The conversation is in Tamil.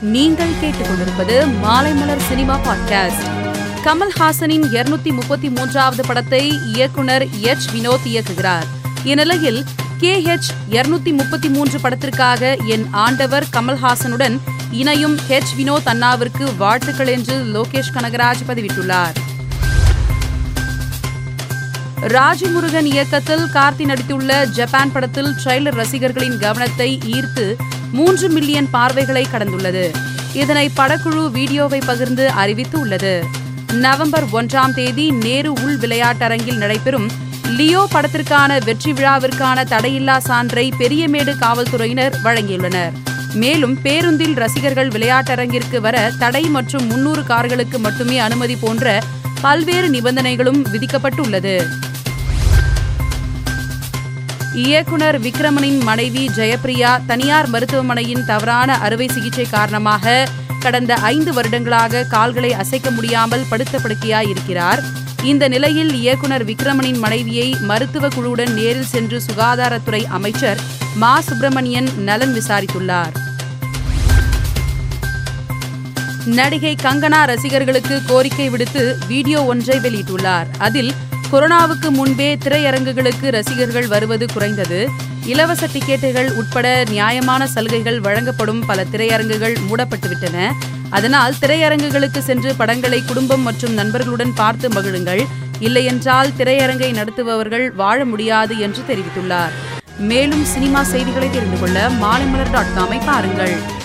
நீங்கள் கேட்டுக்கொண்டிருப்பது மாலைமலர் சினிமா பாட்காஸ்ட் கமல்ஹாசனின் இருநூத்தி முப்பத்தி மூன்றாவது படத்தை இயக்குனர் எச் வினோத் இயக்குகிறார். இந்நிலையில் கே ஹெச் இருநூத்தி முப்பத்தி மூன்று படத்திற்காக என் ஆண்டவர் கமல்ஹாசனுடன் இணையும் ஹெச் வினோத் அண்ணாவிற்கு வாழ்த்துக்கள் என்று லோகேஷ் கனகராஜ் பதிவிட்டுள்ளார். ராஜமுருகன் இயக்கத்தில் கார்த்தி நடித்துள்ள ஜப்பான் படத்தில் ட்ரெய்லர் ரசிகர்களின் கவனத்தை ஈர்த்து மூன்று மில்லியன் பார்வைகளை கடந்துள்ளது. இதனை படக்குழு வீடியோவை பகிர்ந்து அறிவித்து உள்ளது நவம்பர் ஒன்றாம் தேதி நேரு உள் விளையாட்டரங்கில் நடைபெறும் லியோ படத்திற்கான வெற்றி விழாவிற்கான தடையில்லா சான்றை பெரியமேடு காவல்துறையினர் வழங்கியுள்ளனர். மேலும் பேருந்தில் ரசிகர்கள் விளையாட்டரங்கிற்கு வர தடை மற்றும் முன்னூறு கார்களுக்கு மட்டுமே அனுமதி போன்ற பல்வேறு நிபந்தனைகளும் விதிக்கப்பட்டுள்ளது. இயக்குனர் விக்ரமனின் மனைவி ஜெயப்பிரியா தனியார் மருத்துவமனையின் தவறான அறுவை சிகிச்சை காரணமாக கடந்த ஐந்து வருடங்களாக கால்களை அசைக்க முடியாமல் படுத்த இந்த நிலையில் இயக்குனர் விக்ரமனின் மனைவியை மருத்துவ குழுவுடன் நேரில் சென்று சுகாதாரத்துறை அமைச்சர் மா. சுப்பிரமணியன் நலன் விசாரித்துள்ளார். நடிகை கங்கனா ரசிகர்களுக்கு கோரிக்கை விடுத்து வீடியோ ஒன்றை வெளியிட்டுள்ளார். அதில் கொரோனாவுக்கு முன்பே திரையரங்குகளுக்கு ரசிகர்கள் வருவது குறைந்தது. இலவச டிக்கெட்டுகள் உட்பட நியாயமான சலுகைகள் வழங்கப்படும் பல திரையரங்குகள் மூடப்பட்டுவிட்டன. அதனால் திரையரங்குகளுக்கு சென்று படங்களை குடும்பம் மற்றும் நண்பர்களுடன் பார்த்து மகிழுங்கள். இல்லையென்றால் திரையரங்கை நடத்துபவர்கள் வாழ முடியாது என்று தெரிவித்துள்ளார். மேலும் சினிமா செய்திகளை தெரிந்து கொள்ள மாலைமலர் டாட் காமை பாருங்கள்.